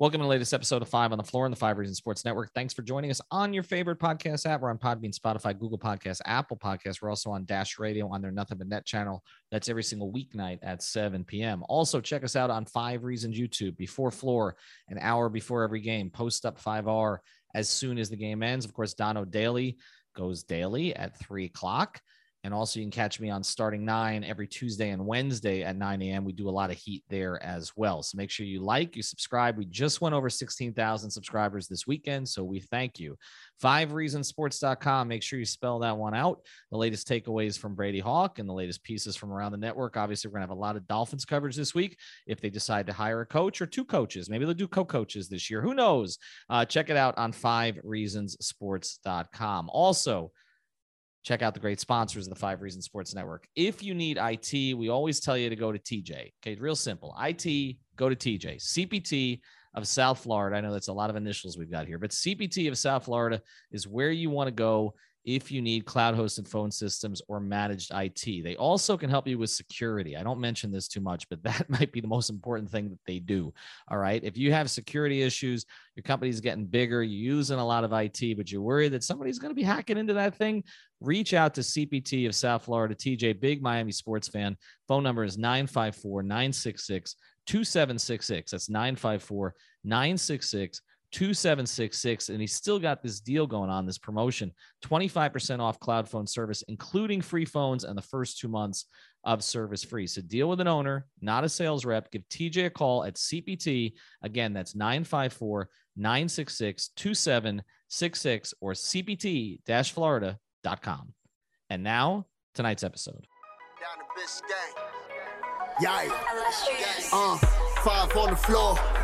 Welcome to the latest episode of Five on the Floor on the Five Reasons Sports Network. Thanks for joining us on your favorite podcast app. We're on Podbean, Spotify, Google Podcasts, Apple Podcasts. We're also on Dash Radio on their Nothing But Net channel. That's every single weeknight at 7 p.m. Also, check us out on Five Reasons YouTube before floor, an hour before every game. Post up 5R as soon as the game ends. Of course, Dono Daily goes daily at 3 o'clock. And also, you can catch me on starting nine every Tuesday and Wednesday at 9 a.m. We do a lot of heat there as well. So make sure you like, you subscribe. We just went over 16,000 subscribers this weekend. So we thank you. Five reasonsports.com. Make sure you spell that one out. The latest takeaways from Brady Hawk and the latest pieces from around the network. Obviously, we're going to have a lot of Dolphins coverage this week if they decide to hire a coach or two coaches. Maybe they'll do co coaches this year. Who knows? Uh, check it out on five reasonsports.com. Also, check out the great sponsors of the Five Reasons Sports Network. If you need IT, we always tell you to go to TJ. Okay, real simple. IT, go to TJ. CPT of South Florida. I know that's a lot of initials we've got here, but CPT of South Florida is where you want to go if you need cloud hosted phone systems or managed IT. They also can help you with security. I don't mention this too much, but that might be the most important thing that they do. All right. If you have security issues, your company's getting bigger, you're using a lot of IT, but you're worried that somebody's going to be hacking into that thing, reach out to CPT of South Florida, TJ, big Miami sports fan. Phone number is 954 966 2766. That's 954 966 2766 and he's still got this deal going on this promotion. 25% off cloud phone service including free phones and the first two months of service free. So deal with an owner not a sales rep. Give tj a call at cpt again that's 954 966 2766 or cpt-florida.com and now tonight's episode. Yeah. Uh, five on the floor,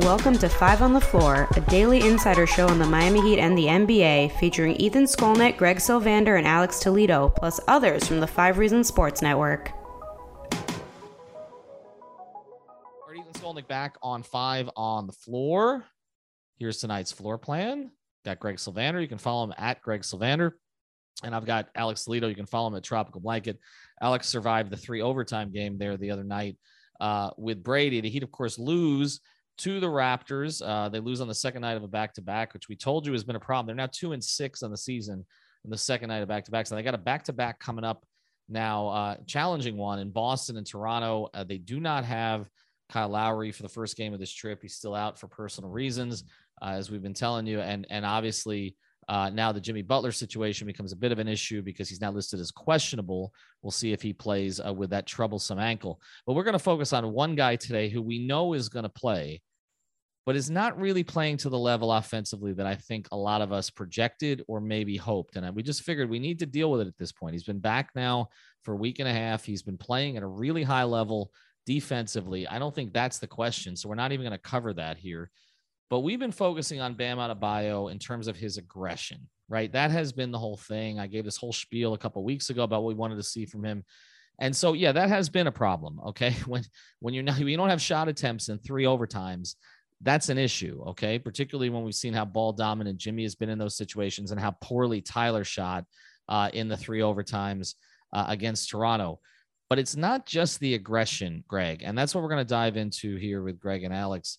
Welcome to Five on the Floor, a daily insider show on the Miami Heat and the NBA, featuring Ethan Skolnick, Greg Sylvander, and Alex Toledo, plus others from the Five Reasons Sports Network. Ethan Skolnick back on Five on the Floor. Here's tonight's floor plan. Got Greg Sylvander. You can follow him at Greg Sylvander. And I've got Alex Toledo. You can follow him at Tropical Blanket. Alex survived the three overtime game there the other night uh, with Brady. The Heat, of course, lose to the Raptors. Uh, they lose on the second night of a back to back, which we told you has been a problem. They're now two and six on the season in the second night of back to back. So they got a back to back coming up now, uh, challenging one in Boston and Toronto. Uh, they do not have Kyle Lowry for the first game of this trip. He's still out for personal reasons, uh, as we've been telling you. And, and obviously, uh, now the Jimmy Butler situation becomes a bit of an issue because he's now listed as questionable. We'll see if he plays uh, with that troublesome ankle. But we're going to focus on one guy today who we know is going to play, but is not really playing to the level offensively that I think a lot of us projected or maybe hoped. And we just figured we need to deal with it at this point. He's been back now for a week and a half. He's been playing at a really high level defensively. I don't think that's the question. So we're not even going to cover that here. But we've been focusing on Bam Adebayo in terms of his aggression, right? That has been the whole thing. I gave this whole spiel a couple weeks ago about what we wanted to see from him. And so, yeah, that has been a problem. Okay. When, when you're not, you don't have shot attempts in three overtimes, that's an issue. Okay. Particularly when we've seen how ball dominant Jimmy has been in those situations and how poorly Tyler shot uh, in the three overtimes uh, against Toronto. But it's not just the aggression, Greg. And that's what we're going to dive into here with Greg and Alex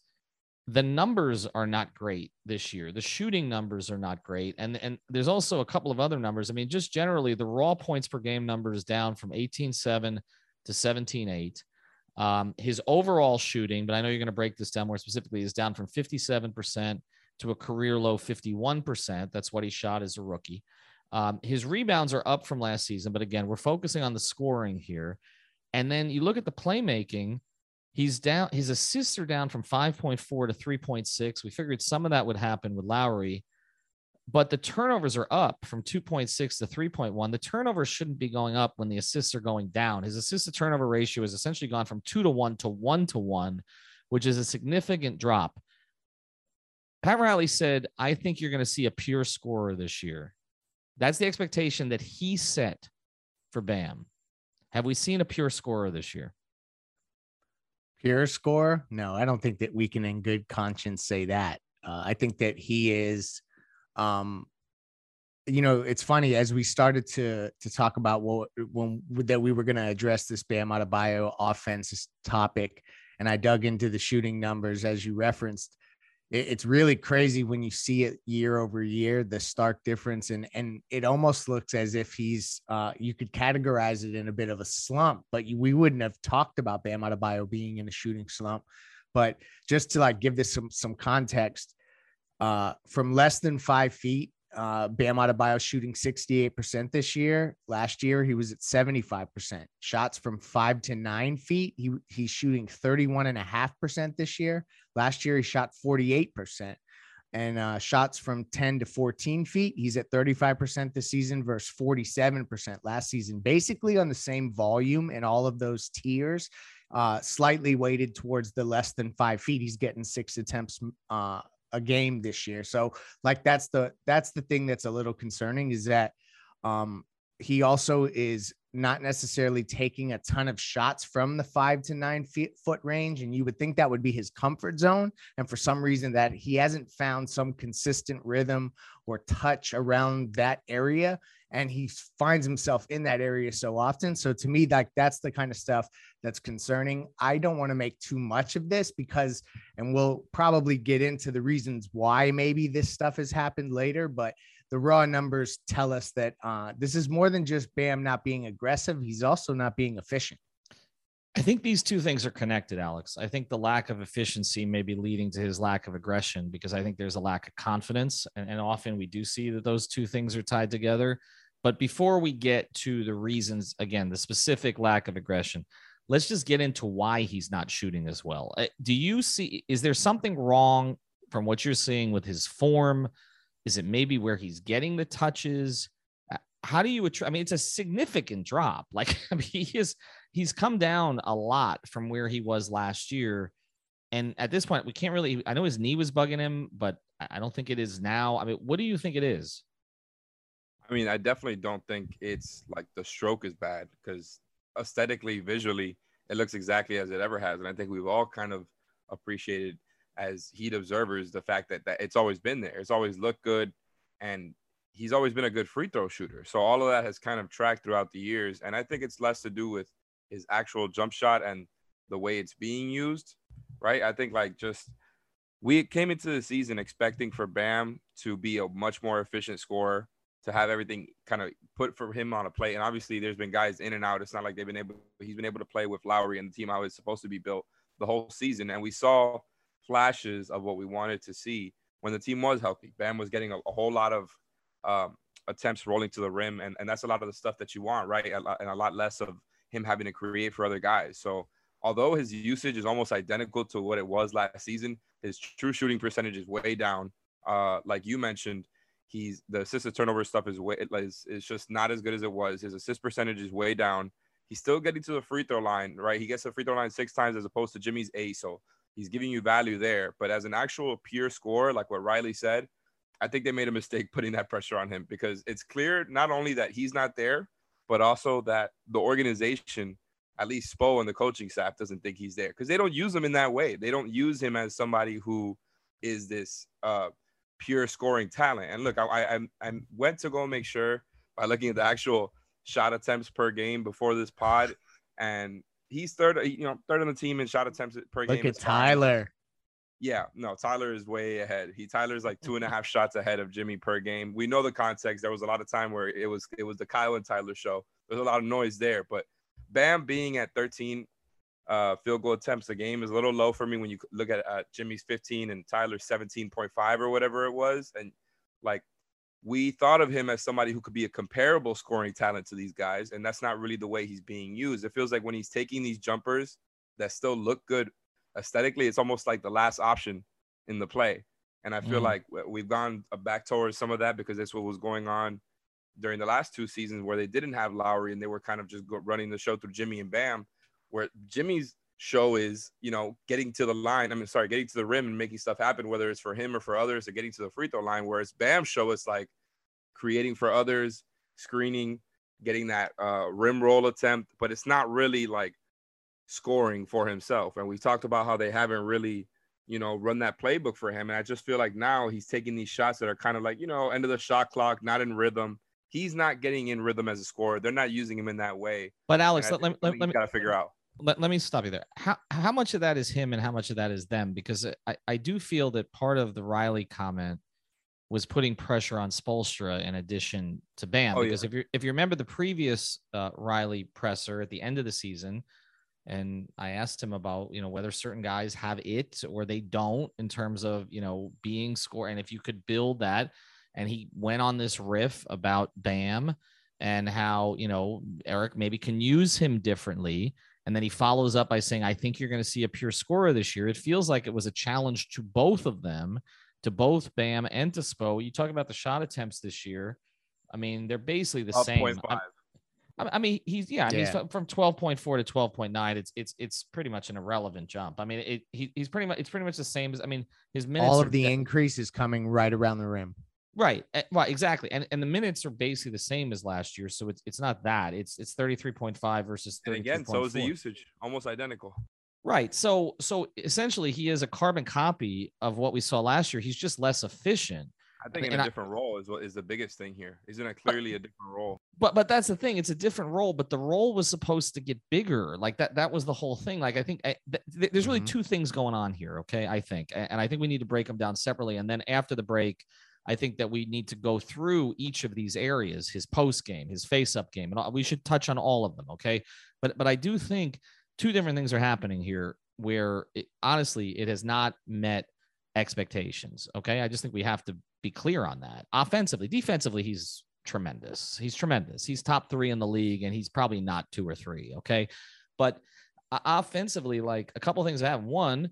the numbers are not great this year. The shooting numbers are not great. And, and there's also a couple of other numbers. I mean, just generally, the raw points per game number is down from 18.7 to 17.8. Um, his overall shooting, but I know you're going to break this down more specifically, is down from 57% to a career low 51%. That's what he shot as a rookie. Um, his rebounds are up from last season, but again, we're focusing on the scoring here. And then you look at the playmaking He's down, his assists are down from 5.4 to 3.6. We figured some of that would happen with Lowry, but the turnovers are up from 2.6 to 3.1. The turnovers shouldn't be going up when the assists are going down. His assist to turnover ratio has essentially gone from two to one to one to one, which is a significant drop. Pat Riley said, I think you're going to see a pure scorer this year. That's the expectation that he set for Bam. Have we seen a pure scorer this year? Pure score? No, I don't think that we can, in good conscience, say that. Uh, I think that he is, um, you know, it's funny as we started to to talk about what when that we were going to address this Bam Adebayo offense topic, and I dug into the shooting numbers as you referenced it, it's really crazy when you see it year over year, the stark difference. And, and it almost looks as if he's, uh, you could categorize it in a bit of a slump, but you, we wouldn't have talked about Bam Adebayo being in a shooting slump. But just to like give this some, some context, uh, from less than five feet, uh, Bam Adebayo shooting 68% this year. Last year, he was at 75%. Shots from five to nine feet, he, he's shooting 31.5% this year. Last year, he shot 48%. And uh, shots from 10 to 14 feet, he's at 35% this season versus 47% last season. Basically on the same volume in all of those tiers, uh, slightly weighted towards the less than five feet. He's getting six attempts uh, a game this year. So like that's the that's the thing that's a little concerning is that um he also is not necessarily taking a ton of shots from the five to nine feet foot range. And you would think that would be his comfort zone. And for some reason, that he hasn't found some consistent rhythm or touch around that area. And he finds himself in that area so often. So to me, like that's the kind of stuff that's concerning. I don't want to make too much of this because, and we'll probably get into the reasons why maybe this stuff has happened later, but the raw numbers tell us that uh, this is more than just Bam not being aggressive. He's also not being efficient. I think these two things are connected, Alex. I think the lack of efficiency may be leading to his lack of aggression because I think there's a lack of confidence. And, and, often we do see that those two things are tied together. But before we get to the reasons, again, the specific lack of aggression, let's just get into why he's not shooting as well. Uh, do you see, is there something wrong from what you're seeing with his form? Is it maybe where he's getting the touches? Uh, how do you I mean, it's a significant drop. Like I mean, he is he's come down a lot from where he was last year. And at this point, we can't really. I know his knee was bugging him, but I don't think it is now. I mean, what do you think it is? I mean, I definitely don't think it's like the stroke is bad because aesthetically, visually, it looks exactly as it ever has. And I think we've all kind of appreciated as Heat observers the fact that, that it's always been there. It's always looked good, and he's always been a good free throw shooter. So all of that has kind of tracked throughout the years, and I think it's less to do with his actual jump shot and the way it's being used, right? I think like just we came into the season expecting for Bam to be a much more efficient scorer, to have everything kind of put for him on a plate. And obviously, there's been guys in and out. It's not like they've been able. He's been able to play with Lowry and the team how it's supposed to be built the whole season. And we saw flashes of what we wanted to see when the team was healthy. Bam was getting a, a whole lot of um, attempts rolling to the rim, and, and that's a lot of the stuff that you want, right? And a lot less of him having to create for other guys. So although his usage is almost identical to what it was last season, his true shooting percentage is way down. Uh, like you mentioned, he's the assist to turnover stuff is way is, is just not as good as it was. His assist percentage is way down. He's still getting to the free throw line, right? He gets the free throw line six times as opposed to Jimmy's eight. So He's giving you value there. But as an actual pure scorer, like what Riley said, I think they made a mistake putting that pressure on him because it's clear not only that he's not there, but also that the organization, at least Spo and the coaching staff, doesn't think he's there because they don't use him in that way. They don't use him as somebody who is this uh, pure scoring talent. And look, I, I, I went to go make sure by looking at the actual shot attempts per game before this pod, and he's third, you know, third on the team in shot attempts per Look game. Look at Tyler. Yeah, no, Tyler is way ahead. He Tyler's like two and a half shots ahead of Jimmy per game. We know the context. There was a lot of time where it was it was the Kyle and Tyler show. There's a lot of noise there, but Bam being at 13 uh, field goal attempts a game is a little low for me when you look at uh, Jimmy's 15 and Tyler's 17.5 or whatever it was, and like we thought of him as somebody who could be a comparable scoring talent to these guys, and that's not really the way he's being used. It feels like when he's taking these jumpers that still look good aesthetically, it's almost like the last option in the play. And I feel mm. like we've gone back towards some of that because that's what was going on during the last two seasons where they didn't have Lowry and they were kind of just running the show through Jimmy and Bam, where Jimmy's show is, you know, getting to the line. I mean, sorry, getting to the rim and making stuff happen, whether it's for him or for others, or getting to the free throw line. Whereas Bam show is like creating for others, screening, getting that uh, rim roll attempt, but it's not really like scoring for himself. And we talked about how they haven't really, you know, run that playbook for him. And I just feel like now he's taking these shots that are kind of like, you know, end of the shot clock, not in rhythm. He's not getting in rhythm as a scorer. They're not using him in that way. But Alex, let, let, let, me got to figure out. Let, let me stop you there. How how much of that is him and how much of that is them? Because I, I do feel that part of the Riley comment was putting pressure on Spoelstra in addition to Bam. Oh, because yeah. if you if you remember the previous uh, Riley presser at the end of the season, and I asked him about you know whether certain guys have it or they don't in terms of you know being score and if you could build that, and he went on this riff about Bam and how you know Erik maybe can use him differently. And then he follows up by saying, I think you're going to see a pure scorer this year. It feels like it was a challenge to both of them to both Bam and to Spo. You talk about the shot attempts this year. I mean, they're basically the same. I, I mean, he's yeah, I mean, yeah. he's from twelve point four to twelve point nine. It's it's it's pretty much an irrelevant jump. I mean, it he, he's pretty much it's pretty much the same as I mean, his minutes. All of the increase is coming right around the rim. Right, eh, right, exactly, and and the minutes are basically the same as last year, so it's it's not that it's it's thirty three point five versus and again, so is the usage almost identical. Right. So so essentially he is a carbon copy of what we saw last year. He's just less efficient. I think in a different I, role is what is the biggest thing here. He's in a clearly a different role. But but that's the thing. It's a different role, but the role was supposed to get bigger. Like that that was the whole thing. Like I think I, th- there's really mm-hmm. two things going on here. Okay, I think, and I think we need to break them down separately. And then after the break, I think that we need to go through each of these areas: his post game, his face up game, and we should touch on all of them. Okay, but but I do think two different things are happening here where it, honestly it has not met expectations. Okay. I just think we have to be clear on that. Offensively, defensively, he's tremendous. He's tremendous. He's top three in the league and he's probably not two or three. Okay. But uh, offensively, like a couple things have. One,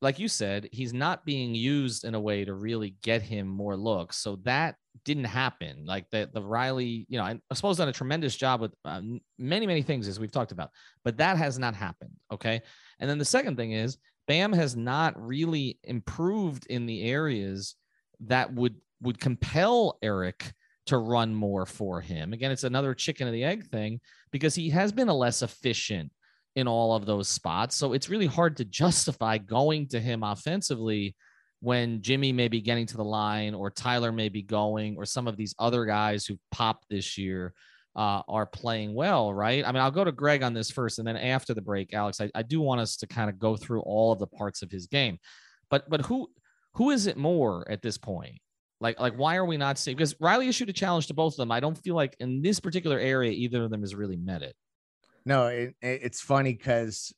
like you said, he's not being used in a way to really get him more looks. So that didn't happen. Like the the Riley, you know, I suppose done a tremendous job with uh, many many things as we've talked about, but that has not happened. Okay, and then the second thing is Bam has not really improved in the areas that would would compel Erik to run more for him. Again, it's another chicken and the egg thing because he has been a less efficient in all of those spots. So it's really hard to justify going to him offensively when Jimmy may be getting to the line or Tyler may be going or some of these other guys who popped this year uh, are playing well, right? I mean, I'll go to Greg on this first, and then after the break, Alex, I, I do want us to kind of go through all of the parts of his game, but but who who is it more at this point? Like like why are we not seeing? Because Riley issued a challenge to both of them. I don't feel like in this particular area either of them has really met it. No, it, it's funny because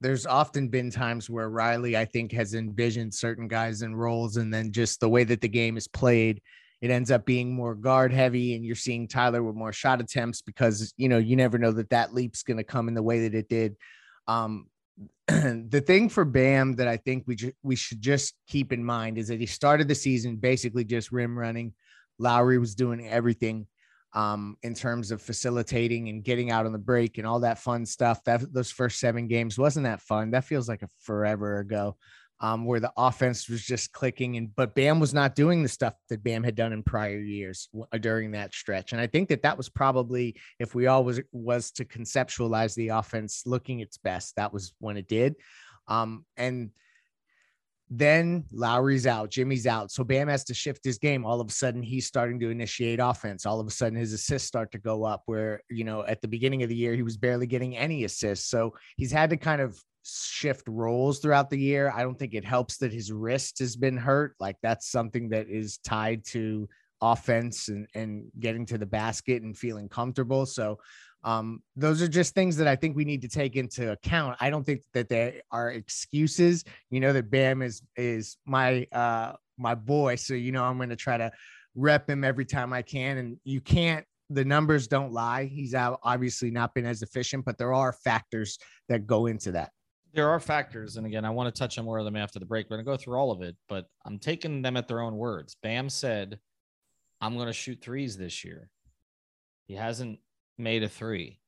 there's often been times where Riley, I think, has envisioned certain guys in roles, and then just the way that the game is played, it ends up being more guard heavy, and you're seeing Tyler with more shot attempts because you know you never know that that leap's going to come in the way that it did. Um, the thing for Bam that I think we ju- we should just keep in mind is that he started the season basically just rim running. Lowry was doing everything um, in terms of facilitating and getting out on the break and all that fun stuff. That those first seven games wasn't that fun. That feels like a forever ago. Um, where the offense was just clicking and but Bam was not doing the stuff that Bam had done in prior years uh, during that stretch. And I think that that was probably if we all was was to conceptualize the offense looking its best, that was when it did. Um, and then Lowry's out, Jimmy's out. So Bam has to shift his game. All of a sudden, he's starting to initiate offense. All of a sudden, his assists start to go up. Where, you know, at the beginning of the year, he was barely getting any assists. So he's had to kind of shift roles throughout the year. I don't think it helps that his wrist has been hurt. Like that's something that is tied to offense and, and getting to the basket and feeling comfortable. So um, those are just things that I think we need to take into account. I don't think that they are excuses. You know that Bam is is my uh my boy, so you know I'm going to try to rep him every time I can. And you can't. The numbers don't lie. He's out obviously not been as efficient, but there are factors that go into that. There are factors, and again, I want to touch on more of them after the break. We're going to go through all of it, but I'm taking them at their own words. Bam said, "I'm going to shoot threes this year." He hasn't made a three.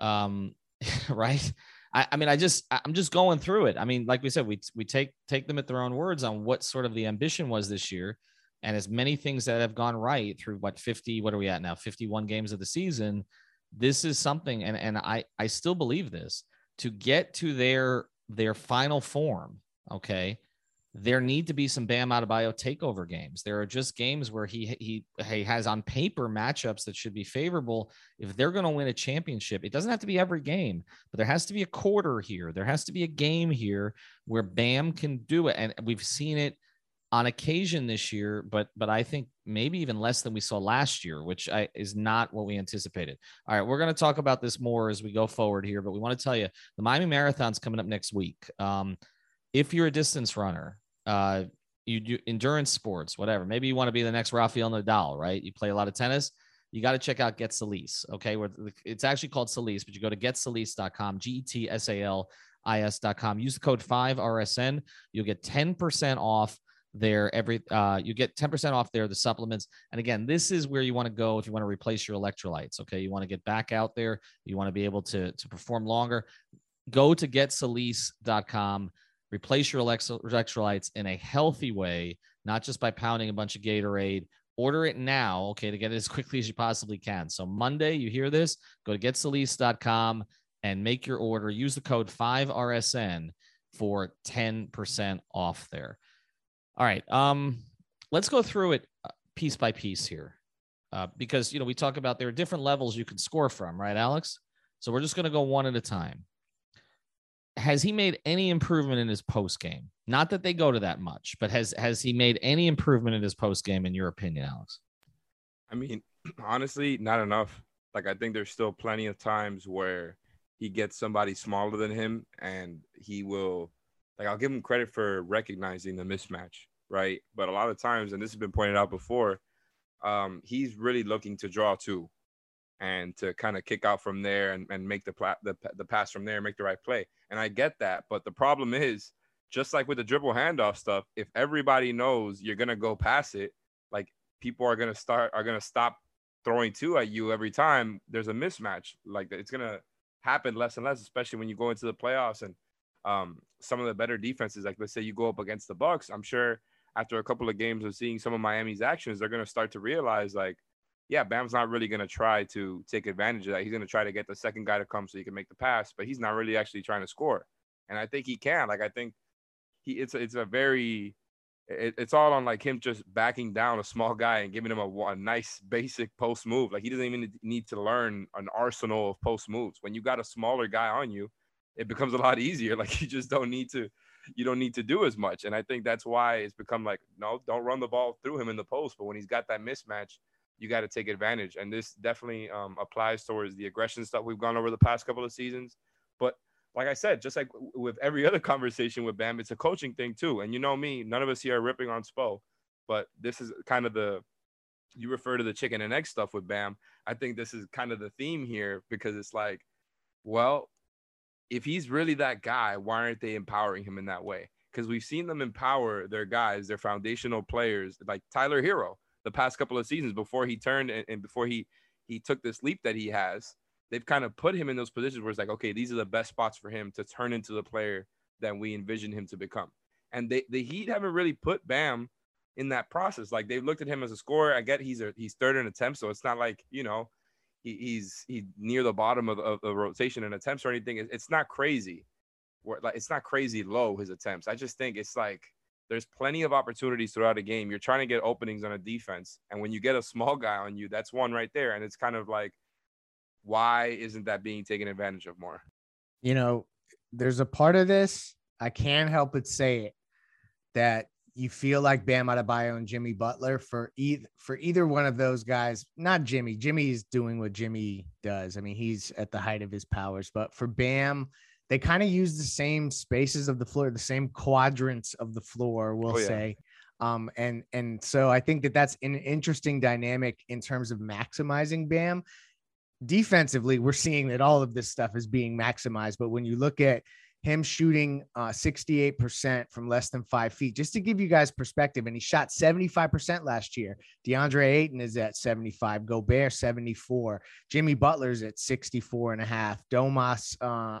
Um, right. I, I mean, I just I'm just going through it. I mean, like we said, we we take take them at their own words on what sort of the ambition was this year. and as many things that have gone right through what 50 what are we at now 51 games of the season this is something and and i i still believe this to get to their their final form okay there need to be some Bam Adebayo takeover games. There are just games where he he he has on paper matchups that should be favorable. If they're going to win a championship, it doesn't have to be every game, but there has to be a quarter here. There has to be a game here where Bam can do it, and we've seen it on occasion this year, but but I think maybe even less than we saw last year, which I, is not what we anticipated. All right, we're going to talk about this more as we go forward here, but we want to tell you the Miami Marathon's coming up next week. Um, if you're a distance runner, uh, you do endurance sports, whatever. Maybe you want to be the next Rafael Nadal, right? You play a lot of tennis. You got to check out Get Salis, okay? Where it's actually called Salis, but you go to getsalis.com, G E T S A L I S.com. Use the code 5RSN. You'll get 10% off there every uh you get 10% off there the supplements and again this is where you want to go if you want to replace your electrolytes okay you want to get back out there you want to be able to to perform longer go to getsalis.com replace your electrolytes in a healthy way, not just by pounding a bunch of Gatorade. Order it now, okay, to get it as quickly as you possibly can. So Monday, you hear this, go to getsalis.com and make your order. Use the code 5RSN for 10% off there. All right. Um, let's go through it uh, piece by piece here. Uh, because you know, we talk about there are different levels you can score from, right, Alex? So we're just going to go one at a time has he made any improvement in his post game? Not that they go to that much, but has has he made any improvement in his post game in your opinion, Alex? I mean, honestly, not enough. Like I think there's still plenty of times where he gets somebody smaller than him and he will like I'll give him credit for recognizing the mismatch, right? But a lot of times, and this has been pointed out before, um, he's really looking to draw two and to kind of kick out from there and, and make the, pla- the the pass from there, make the right play. And I get that, but the problem is, just like with the dribble handoff stuff, if everybody knows you're gonna go pass it, like people are gonna start are gonna stop throwing two at you every time. There's a mismatch. Like it's gonna happen less and less, especially when you go into the playoffs and um, some of the better defenses. Like let's say you go up against the Bucks, I'm sure after a couple of games of seeing some of Miami's actions, they're gonna start to realize like yeah, Bam's not really going to try to take advantage of that. He's going to try to get the second guy to come so he can make the pass, but he's not really actually trying to score. And I think he can. Like I think he it's it's a very it, it's all on like him just backing down a small guy and giving him a, a nice basic post move. Like he doesn't even need to learn an arsenal of post moves. When you got a smaller guy on you, it becomes a lot easier. Like you just don't need to you don't need to do as much. And I think that's why it's become like no, don't run the ball through him in the post. But when he's got that mismatch you got to take advantage. And this definitely um, applies towards the aggression stuff we've gone over the past couple of seasons. But like I said, just like with every other conversation with Bam, it's a coaching thing too. And you know me, none of us here are ripping on Spo, but this is kind of the you refer to the chicken and egg stuff with Bam. I think this is kind of the theme here because it's like, well, if he's really that guy, why aren't they empowering him in that way? Because we've seen them empower their guys, their foundational players, like Tyler Herro the past couple of seasons before he turned and, and before he he took this leap that he has they've kind of put him in those positions where it's like okay these are the best spots for him to turn into the player that we envision him to become. And they the heat haven't really put bam in that process. Like they've looked at him as a scorer. I get he's a he's third in attempts so it's not like you know he, he's he near the bottom of, of the rotation in attempts or anything. It's not crazy. Like it's not crazy low his attempts. I just think it's like there's plenty of opportunities throughout a game. You're trying to get openings on a defense. And when you get a small guy on you, that's one right there. And it's kind of like, why isn't that being taken advantage of more? You know, there's a part of this, I can't help but say it, that you feel like Bam Adebayo and Jimmy Butler for either for either one of those guys, not Jimmy. Jimmy's doing what Jimmy does. I mean, he's at the height of his powers, but for Bam, they kind of use the same spaces of the floor, the same quadrants of the floor, we'll oh, yeah. say. Um, and and so I think that that's an interesting dynamic in terms of maximizing Bam. Defensively, we're seeing that all of this stuff is being maximized. But when you look at him shooting uh, 68% from less than five feet, just to give you guys perspective, and he shot 75% last year. DeAndre Ayton is at 75, Gobert 74, Jimmy Butler's at 64 and a half, Domas uh,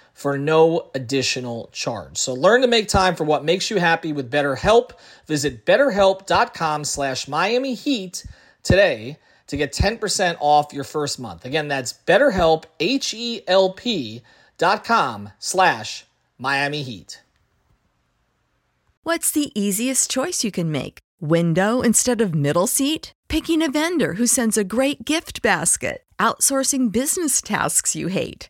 for no additional charge. So learn to make time for what makes you happy with BetterHelp. Visit betterhelp.com slash Miami Heat today to get 10% off your first month. Again, that's betterhelp, H-E-L-P dot com slash Miami Heat. What's the easiest choice you can make? Window instead of middle seat? Picking a vendor who sends a great gift basket? Outsourcing business tasks you hate?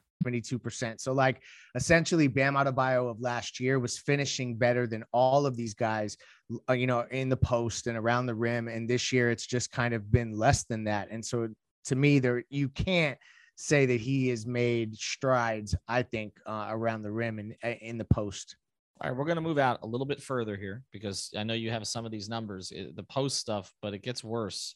22%. So like essentially Bam Adebayo of last year was finishing better than all of these guys, uh, you know, in the post and around the rim. And this year it's just kind of been less than that. And so to me, there you can't say that he has made strides, I think, uh, around the rim and uh, in the post. All right, we're going to move out a little bit further here because I know you have some of these numbers, eh, the post stuff, but it gets worse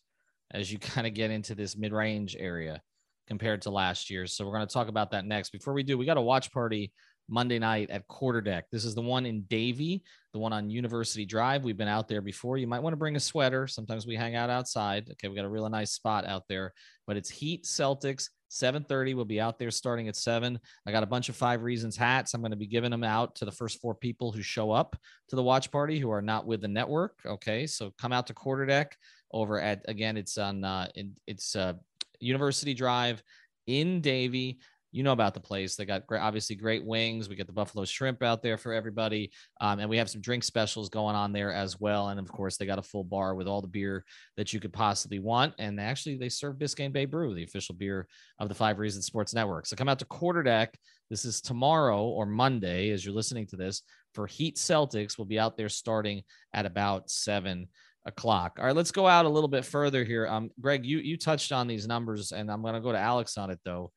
as you kind of get into this mid range area compared to last year. So we're going to talk about that next. Before we do, we got a watch party Monday night at Quarterdeck. This is the one in Davie, the one on University Drive. We've been out there before. You might want to bring a sweater. Sometimes we hang out outside. Okay, we got a really nice spot out there, but it's Heat Celtics 7:30. We'll be out there starting at 7. I got a bunch of 5 reasons hats. I'm going to be giving them out to the first 4 people who show up to the watch party who are not with the network, okay? So come out to Quarterdeck over at again it's on uh it's uh University Drive in Davie. You know about the place. They got great, obviously great wings. We get the buffalo shrimp out there for everybody, um, and we have some drink specials going on there as well. And of course, they got a full bar with all the beer that you could possibly want. And actually, they serve Biscayne Bay Brew, the official beer of the Five Reasons Sports Network. So come out to Quarterdeck. This is tomorrow or Monday, as you're listening to this, for Heat Celtics. We'll be out there starting at about seven o'clock. All right, let's go out a little bit further here. Um, Greg, you you touched on these numbers, and I'm going to go to Alex on it though.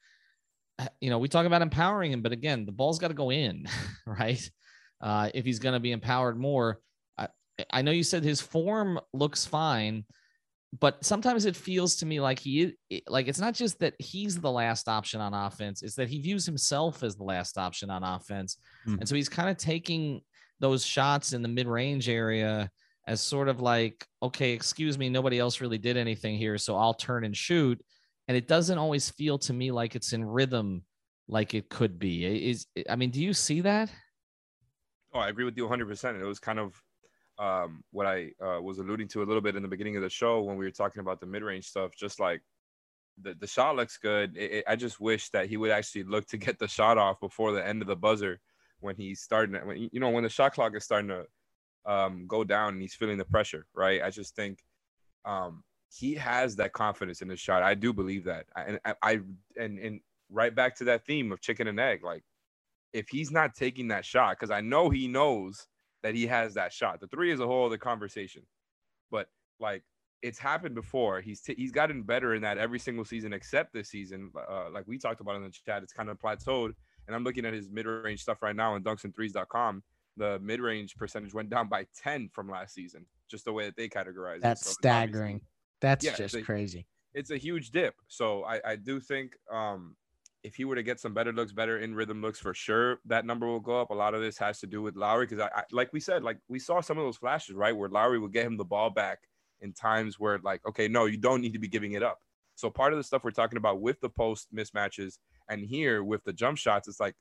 You know, we talk about empowering him, but again, the ball's got to go in, right? Uh, if he's going to be empowered more, I, I know you said his form looks fine, but sometimes it feels to me like he like it's not just that he's the last option on offense; it's that he views himself as the last option on offense, mm-hmm. and so he's kind of taking those shots in the mid range area as sort of like, okay, excuse me, nobody else really did anything here, so I'll turn and shoot. And it doesn't always feel to me like it's in rhythm like it could be. Is I mean, do you see that? Oh, I agree with you 100%. It was kind of um, what I uh, was alluding to a little bit in the beginning of the show when we were talking about the mid-range stuff. Just like the, the shot looks good. It, it, I just wish that he would actually look to get the shot off before the end of the buzzer when he's starting. When you know when the shot clock is starting to um, go down and he's feeling the pressure, right? I just think um, he has that confidence in his shot. I do believe that. And I, I and and right back to that theme of chicken and egg, like if he's not taking that shot, because I know he knows that he has that shot. The three is a whole other conversation, but like it's happened before. He's t- he's gotten better in that every single season except this season. Uh, like we talked about in the chat, it's kind of plateaued. And I'm looking at his mid range stuff right now on dunksandthrees.com the mid range percentage went down by 10 from last season. just the way that they categorize That's it. So staggering. That's yeah, just they- crazy. It's a huge dip. So I, I do think um, if he were to get some better looks, better in rhythm looks for sure, that number will go up. A lot of this has to do with Lowry because I, I like we said, like we saw some of those flashes, right? Where Lowry would get him the ball back in times where like, okay, no, you don't need to be giving it up. So part of the stuff we're talking about with the post mismatches and here with the jump shots, it's like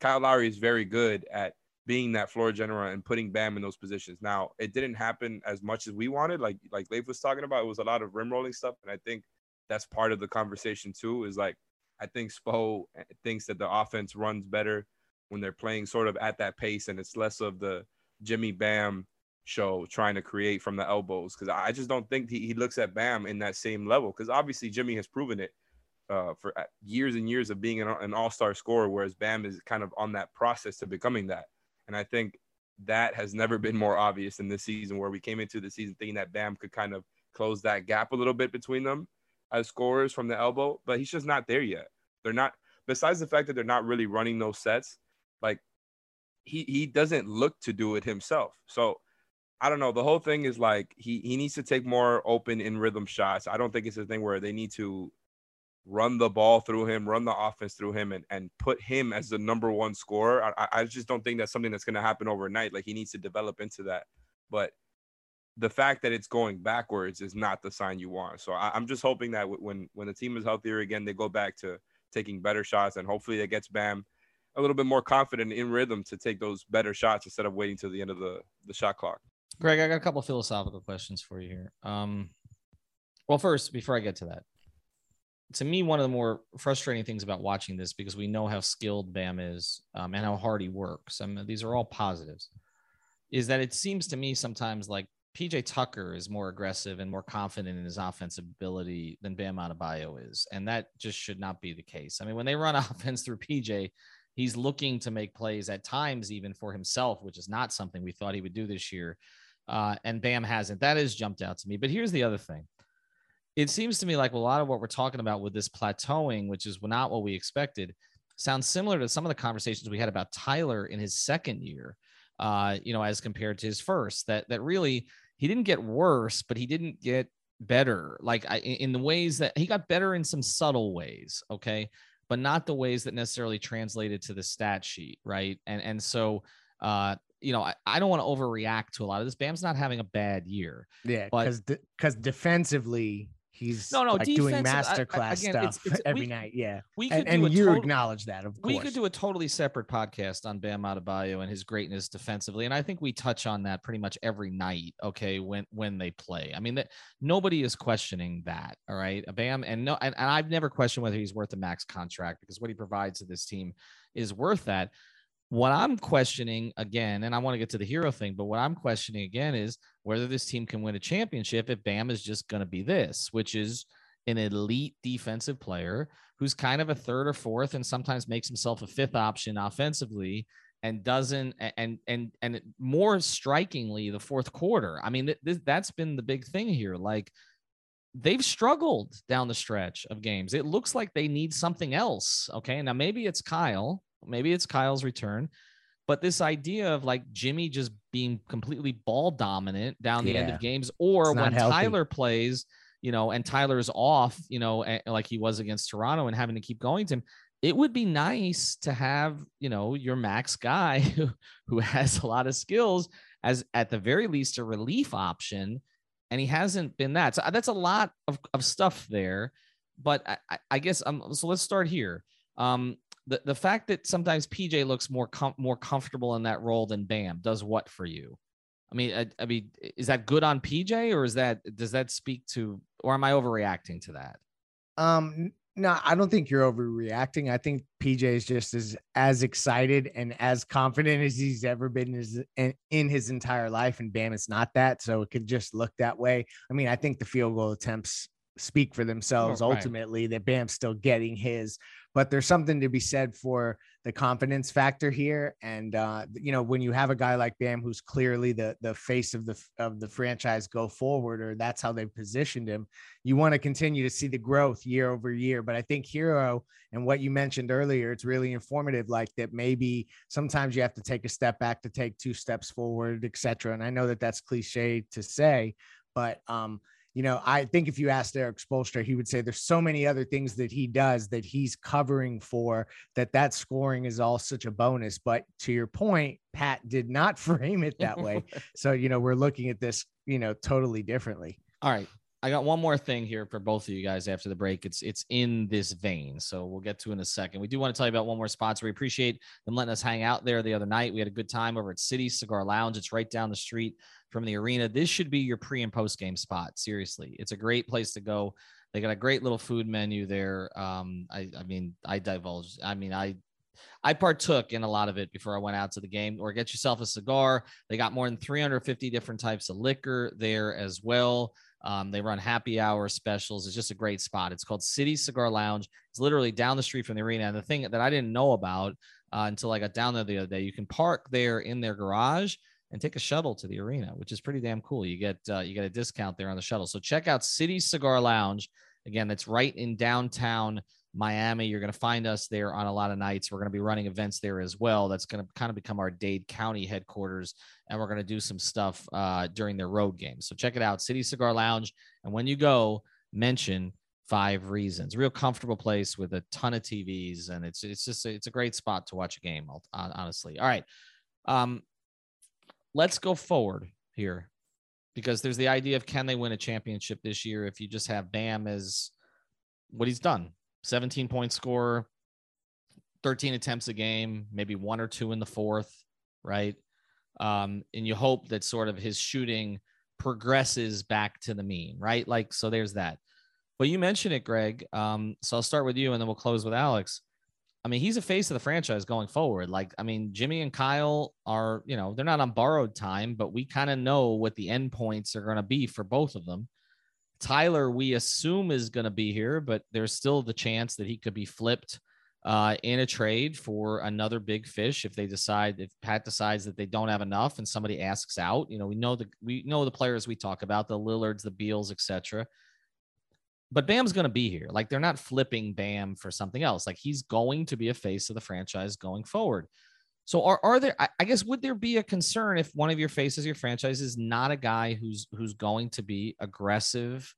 Kyle Lowry is very good at being that floor general and putting Bam in those positions. Now, it didn't happen as much as we wanted, like like Leif was talking about. It was a lot of rim rolling stuff, and I think that's part of the conversation too. Is like I think Spo thinks that the offense runs better when they're playing sort of at that pace, and it's less of the Jimmy Bam show trying to create from the elbows. Because I just don't think he, he looks at Bam in that same level. Because obviously Jimmy has proven it uh, for uh, years and years of being an, an all star scorer, whereas Bam is kind of on that process to becoming that. And I think that has never been more obvious in this season, where we came into the season thinking that Bam could kind of close that gap a little bit between them as scorers from the elbow, but he's just not there yet. They're not, besides the fact that they're not really running those sets, like he, he doesn't look to do it himself. So I don't know. The whole thing is like he, he needs to take more open in rhythm shots. I don't think it's a thing where they need to run the ball through him, run the offense through him, and, and put him as the number one scorer. I, I just don't think that's something that's going to happen overnight. Like he needs to develop into that. But the fact that it's going backwards is not the sign you want. So I, I'm just hoping that when when the team is healthier again, they go back to taking better shots, and hopefully that gets Bam a little bit more confident in rhythm to take those better shots instead of waiting till the end of the the shot clock. Greg, I got a couple philosophical questions for you here. Um, well, first, before I get to that, to me, one of the more frustrating things about watching this because we know how skilled Bam is um, and how hard he works. I mean, these are all positives. Is that it seems to me sometimes like PJ Tucker is more aggressive and more confident in his offensive ability than Bam Adebayo is, and that just should not be the case. I mean, when they run offense through PJ, he's looking to make plays at times even for himself, which is not something we thought he would do this year. Uh, and Bam hasn't. That has jumped out to me. But here's the other thing. It seems to me like a lot of what we're talking about with this plateauing, which is not what we expected, sounds similar to some of the conversations we had about Tyler in his second year, uh, you know, as compared to his first. That that really he didn't get worse, but he didn't get better. Like I, in the ways that he got better in some subtle ways, okay, but not the ways that necessarily translated to the stat sheet, right? And and so uh, you know, I, I don't want to overreact to a lot of this. Bam's not having a bad year. Yeah, because because defensively he's No, no, like doing masterclass I- I- master class again, stuff it's- it's- every we- night. Yeah, We could and, and you total- acknowledge that, of course. we could do a totally separate podcast on Bam Adebayo and his greatness defensively, and I think we touch on that pretty much every night. Okay, when when they play, I mean that nobody is questioning that. All right, Bam, and no, and, and I've never questioned whether he's worth a max contract because what he provides to this team is worth that. What I'm questioning again, and I want to get to the Herro thing, but what I'm questioning again is whether this team can win a championship if Bam is just going to be this, which is an elite defensive player who's kind of a third or fourth and sometimes makes himself a fifth option offensively and doesn't and and and more strikingly the fourth quarter. I mean th- th- that's been the big thing here. Like they've struggled down the stretch of games. It looks like they need something else okay? Now maybe it's kyle maybe it's kyle's return but this idea of like jimmy just being completely ball dominant down the end of games or when healthy. tyler plays you know, and Tyler's off, you know, like he was against Toronto and having to keep going to him, it would be nice to have, you know, your max guy who, who has a lot of skills as at the very least a relief option. And he hasn't been that. So uh, that's a lot of, of stuff there. But I, I- I guess um, so let's start here. Um, the, the fact that sometimes PJ looks more com- more comfortable in that role than Bam does what for you? I mean, I, I mean, is that good on PJ or is that does that speak to or am I overreacting to that? Um, no, I don't think you're overreacting. I think PJ is just as as excited and as confident as he's ever been his, in, in his entire life, and Bam is not that, so it could just look that way. I mean, I think the field goal attempts speak for themselves Oh, right. ultimately that Bam's still getting his, but there's something to be said for the confidence factor here. And uh, you know, when you have a guy like Bam who's clearly the the face of the of the franchise go forward, or that's how they've positioned him, you want to continue to see the growth year over year. But I think Herro and what you mentioned earlier, it's really informative, like that maybe sometimes you have to take a step back to take two steps forward, etc. And I know that that's cliche to say, but um, you know, I think if you asked Erik Spoelstra, he would say there's so many other things that he does that he's covering for that that scoring is all such a bonus. But to your point, Pat did not frame it that way. so, you know, we're looking at this, you know, totally differently. All right. I got one more thing here for both of you guys after the break. It's it's in this vein, so we'll get to in a second. We do want to tell you about one more sponsor. We appreciate them letting us hang out there the other night. We had a good time over at City Cigar Lounge. It's right down the street from the arena. This should be your pre and post game spot. Seriously, it's a great place to go. They got a great little food menu there. Um, I I mean, I divulged. I mean, I I partook in a lot of it before I went out to the game. Or get yourself a cigar. They got more than 350 different types of liquor there as well. Um, they run happy hour specials. It's just a great spot. It's called City Cigar Lounge. It's literally down the street from the arena. And the thing that I didn't know about uh, until I got down there the other day, you can park there in their garage and take a shuttle to the arena, which is pretty damn cool. You get uh, you get a discount there on the shuttle. So check out City Cigar Lounge. Again, that's right in downtown Miami. You're going to find us there on a lot of nights. We're going to be running events there as well. That's going to kind of become our Dade County headquarters, and we're going to do some stuff uh, during their road games. So check it out, City Cigar Lounge. And when you go, mention Five Reasons. Real comfortable place with a ton of TVs, and it's it's just it's a great spot to watch a game. Honestly, all right. Um, let's go forward here because there's the idea of can they win a championship this year if you just have Bam as what he's done 17 point scorer, 13 attempts a game, maybe one or two in the fourth, right? Um, and you hope that sort of his shooting progresses back to the mean, right? Like, so there's that. But you mentioned it, Greg. Um, so I'll start with you and then we'll close with Alex. I mean, he's a face of the franchise going forward. Like, I mean, Jimmy and Kyle are, you know, they're not on borrowed time, but we kind of know what the endpoints are going to be for both of them. Tyler, we assume is going to be here, but there's still the chance that he could be flipped uh, in a trade for another big fish if they decide if Pat decides that they don't have enough and somebody asks out. You know, we know the we know the players we talk about, the Lillards, the Beals, etc. But Bam's going to be here. Like they're not flipping Bam for something else. Like he's going to be a face of the franchise going forward. So are, are there I, guess would there be a concern if one of your faces your franchise is not a guy who's who's going to be aggressive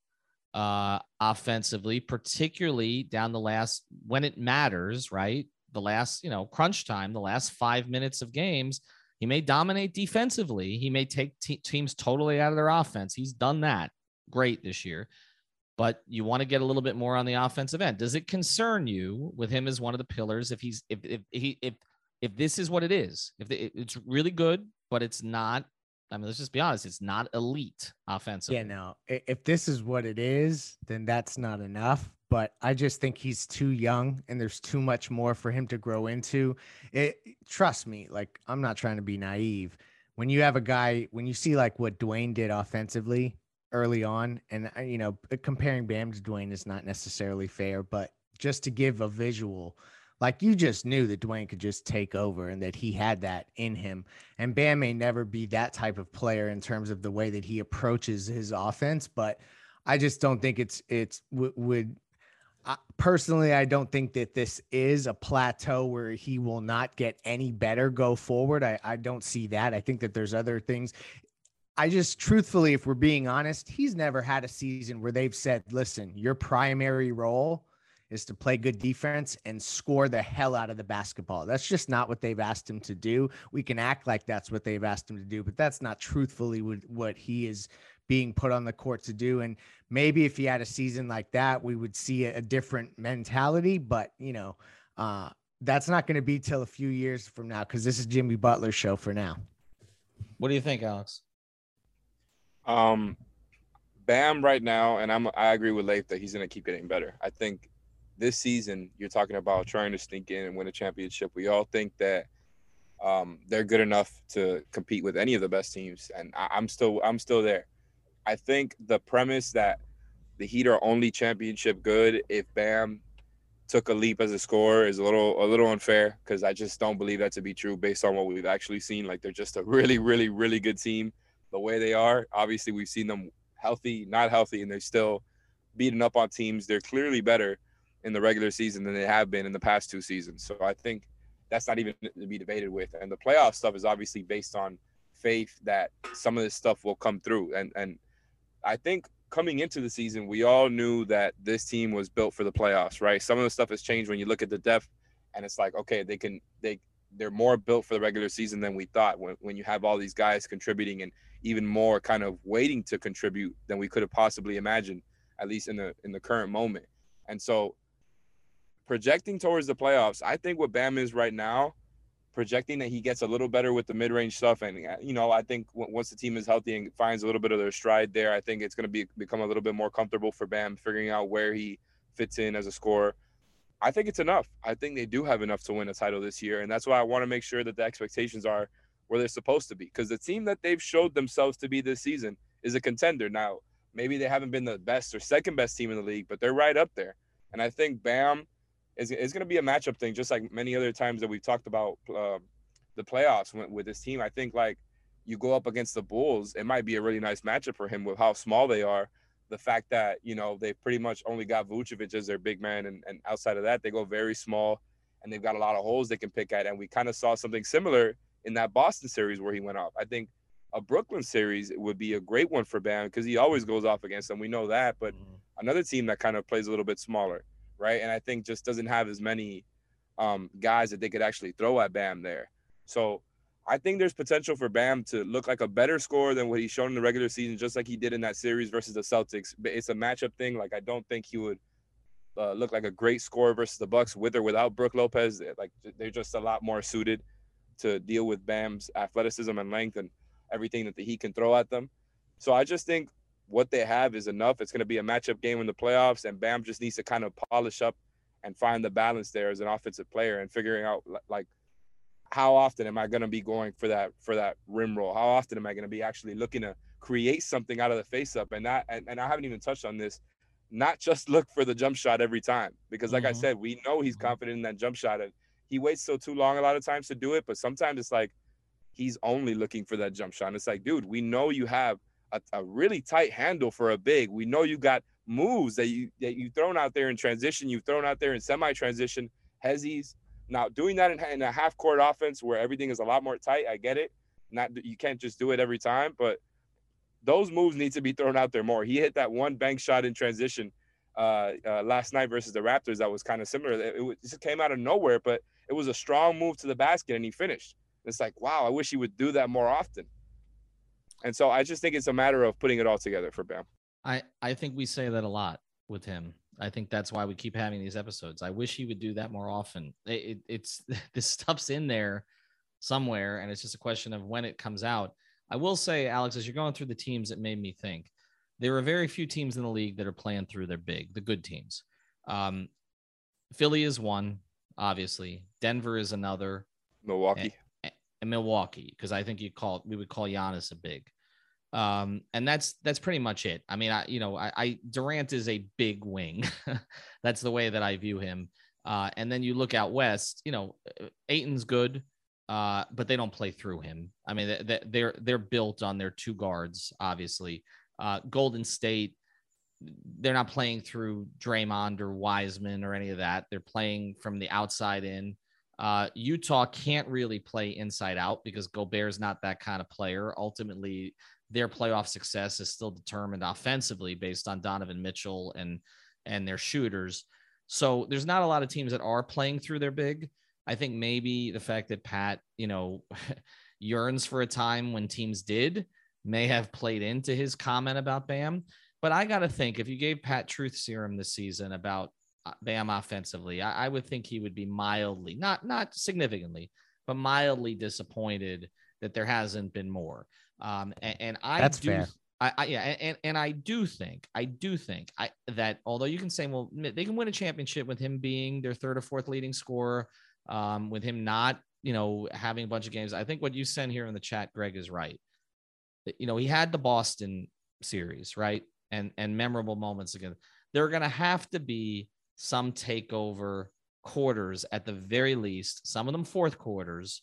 uh offensively, particularly down the last when it matters, right? The last, you know, crunch time, the last 5 minutes of games, he may dominate defensively. He may take te- teams totally out of their offense. He's done that great this year. But you want to get a little bit more on the offensive end. Does it concern you with him as one of the pillars if he's if if he if if this is what it is, if it's really good, but it's not, I mean, let's just be honest, it's not elite offensively. Yeah, no. If this is what it is, then that's not enough. But I just think he's too young and there's too much more for him to grow into. It trust me, like I'm not trying to be naive. When you have a guy, when you see like what Dwyane did offensively early on, and uh, you know, comparing Bam to Dwyane is not necessarily fair, but just to give a visual, like you just knew that Dwyane could just take over and that he had that in him. And Bam may never be that type of player in terms of the way that he approaches his offense, but I just don't think it's it's w- would uh, personally I don't think that this is a plateau where he will not get any better go forward. I I don't see that. I think that there's other things. I just truthfully if we're being honest, he's never had a season where they've said, "Listen, your primary role is to play good defense and score the hell out of the basketball. That's just not what they've asked him to do. We can act like that's what they've asked him to do, but that's not truthfully what, what he is being put on the court to do. And maybe if he had a season like that, we would see a, a different mentality. But, you know, uh, that's not going to be till a few years from now because this is Jimmy Butler's show for now. What do you think, Alex? Um, Bam right now, and I'm I agree with Leif that he's going to keep getting better. I think this season you're talking about trying to sneak in and win a championship. We all think that um, they're good enough to compete with any of the best teams, and I, I'm still I'm still there. I think the premise that the Heat are only championship good if Bam took a leap as a scorer is a little a little unfair because I just don't believe that to be true based on what we've actually seen. Like they're just a really, really, really good team the way they are. Obviously, we've seen them healthy, not healthy, and they're still beating up on teams. They're clearly better in the regular season than they have been in the past two seasons. So I think that's not even to be debated with. And the playoff stuff is obviously based on faith that some of this stuff will come through. And and I think coming into the season, we all knew that this team was built for the playoffs, right? Some of the stuff has changed when you look at the depth, and it's like, okay, they can they they're more built for the regular season than we thought. When when you have all these guys contributing and even more kind of waiting to contribute than we could have possibly imagined, at least in the in the current moment. And so, projecting towards the playoffs, I think what Bam is right now projecting that he gets a little better with the mid-range stuff and uh, you know i think once the team is healthy and finds a little bit of their stride there i think it's going to be become a little bit more comfortable for bam figuring out where he fits in as a scorer. I think it's enough. I think they do have enough to win a title this year and that's why i want to make sure that the expectations are where they're supposed to be because the team that they've showed themselves to be this season is a contender. Now maybe they haven't been the best or second best team in the league but they're right up there and i think bam is, is going to be a matchup thing, just like many other times that we've talked about uh, the playoffs with, with this team. I think like you go up against the Bulls, it might be a really nice matchup for him with how small they are. The fact that you know they pretty much only got Vucevic as their big man, and, and outside of that, they go very small, and they've got a lot of holes they can pick at. And we kind of saw something similar in that Boston series where he went off. I think a Brooklyn series would be a great one for Bam because he always goes off against them. We know that, but mm-hmm. another team that kind of plays a little bit smaller right? And I think just doesn't have as many um, guys that they could actually throw at Bam there. So I think there's potential for Bam to look like a better scorer than what he's shown in the regular season, just like he did in that series versus the Celtics. But it's a matchup thing. Like I don't think he would uh, look like a great scorer versus the Bucks with or without Brook Lopez. Like they're just a lot more suited to deal with Bam's athleticism and length and everything that the Heat can throw at them. So I just think what they have is enough. It's going to be a matchup game in the playoffs, and Bam just needs to kind of polish up and find the balance there as an offensive player and figuring out like how often am I going to be going for that for that rim roll? How often am I going to be actually looking to create something out of the face up? And that and, and I haven't even touched on this. Not just look for the jump shot every time because, like mm-hmm. I said, we know he's mm-hmm. confident in that jump shot, and he waits so too long a lot of times to do it. But sometimes it's like he's only looking for that jump shot. And it's like, dude, we know you have a, a really tight handle for a big. We know you got moves that you that you've thrown out there in transition, you've thrown out there in semi-transition, hezzies. Now doing that in, in a half-court offense where everything is a lot more tight, I get it. Not you can't just do it every time, but those moves need to be thrown out there more. He hit that one bank shot in transition uh, uh, last night versus the Raptors that was kind of similar. It, it, just came out of nowhere, but it was a strong move to the basket and he finished. It's like, wow, I wish he would do that more often. And so I just think it's a matter of putting it all together for Bam. I, I think we say that a lot with him. I think that's why we keep having these episodes. I wish he would do that more often. It, it, it's this stuff's in there somewhere, and it's just a question of when it comes out. I will say, Alex, as you're going through the teams, it made me think there are very few teams in the league that are playing through their big, the good teams. Um, Philly is one, obviously. Denver is another. Milwaukee and Milwaukee because I think you call we would call Giannis a big. Um, and that's that's pretty much it. I mean, I you know, I, I Durant is a big wing. that's the way that I view him. Uh, and then you look out west, you know, Ayton's good, uh, but they don't play through him. I mean, they, they're they're built on their two guards, obviously. Uh, Golden State, they're not playing through Draymond or Wiseman or any of that. They're playing from the outside in. Uh, Utah can't really play inside out because Gobert's not that kind of player. Ultimately, their playoff success is still determined offensively based on Donovan Mitchell and and their shooters. So there's not a lot of teams that are playing through their big. I think maybe the fact that Pat, you know, yearns for a time when teams did may have played into his comment about Bam. But I got to think if you gave Pat truth serum this season about Bam offensively, I, I, would think he would be mildly, not not significantly, but mildly disappointed that there hasn't been more. Um, and, and I that's do, fair. I, I, yeah, and and I do think, I do think, I that although you can say, well, they can win a championship with him being their third or fourth leading scorer, um, with him not, you know, having a bunch of games. I think what you send here in the chat, Greg, is right. You know, he had the Boston series, right? and and memorable moments again. They're going to have to be some takeover quarters at the very least, some of them fourth quarters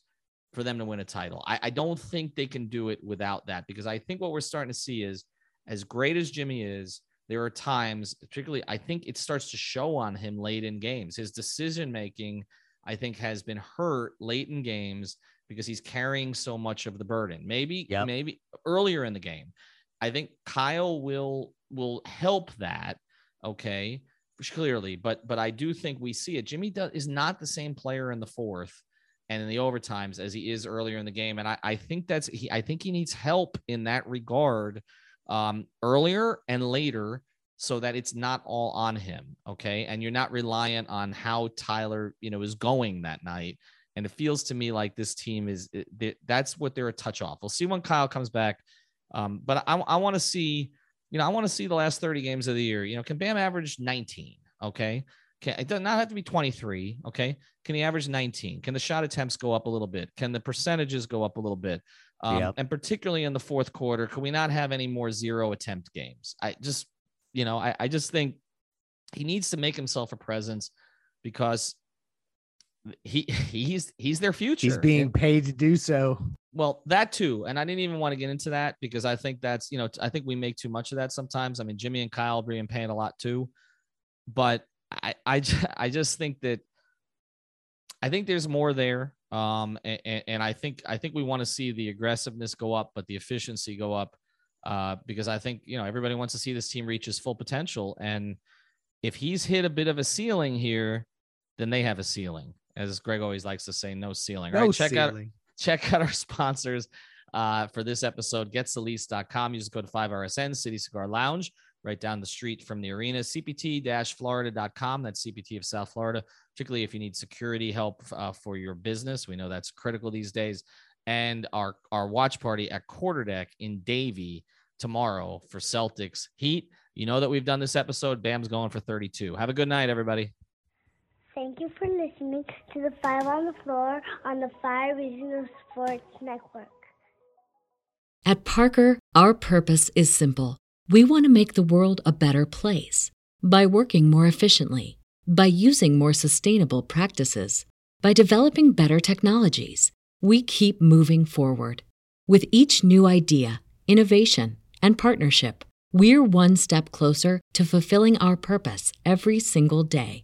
for them to win a title. I, I don't think they can do it without that because I think what we're starting to see is as great as Jimmy is, there are times, particularly, I think it starts to show on him late in games. His decision making, I think, has been hurt late in games because he's carrying so much of the burden. Maybe, Yep. maybe earlier in the game. I think Kyle will will help that. Okay, clearly, but but I do think we see it. Jimmy does, is not the same player in the fourth and in the overtimes as he is earlier in the game, and I, I think that's he. I think he needs help in that regard um, earlier and later so that it's not all on him. Okay. And you're not reliant on how Tyler, you know, is going that night. And it feels to me like this team is that's what they're a touch off. We'll see when Kyle comes back. Um, but I, I want to see, you know, I want to see the last 30 games of the year. You know, can Bam average 19? Okay. Can, it does not have to be 23. Okay. Can he average 19? Can the shot attempts go up a little bit? Can the percentages go up a little bit? Um, Yep. And particularly in the fourth quarter, can we not have any more zero attempt games? I just, you know, I, I just think he needs to make himself a presence because he he's he's their future. He's being paid to do so. Well, that too. And I didn't even want to get into that because I think that's, you know, I think we make too much of that sometimes. I mean, Jimmy and Kyle being paid a lot too. But I, I, I just think that I think there's more there. Um, and, and I think, I think we want to see the aggressiveness go up, but the efficiency go up. Uh, because I think, you know, everybody wants to see this team reach its full potential. And if he's hit a bit of a ceiling here, then they have a ceiling. As Greg always likes to say, no ceiling. No right? Check out ceiling. Check out our sponsors uh, for this episode getsalis.com use code 5rsn city cigar lounge right down the street from the arena cpt-florida.com that's cpt of south florida particularly if you need security help uh, for your business. We know that's critical these days. And our our watch party at quarterdeck in davie tomorrow for celtics heat. You know that we've done this episode? Bam's going for 32 have a good night everybody Thank you for listening to the Five on the Floor on the Five Regional Sports Network. At Parker, our purpose is simple. We want to make the world a better place by working more efficiently, by using more sustainable practices, by developing better technologies. We keep moving forward. With each new idea, innovation, and partnership, we're one step closer to fulfilling our purpose every single day.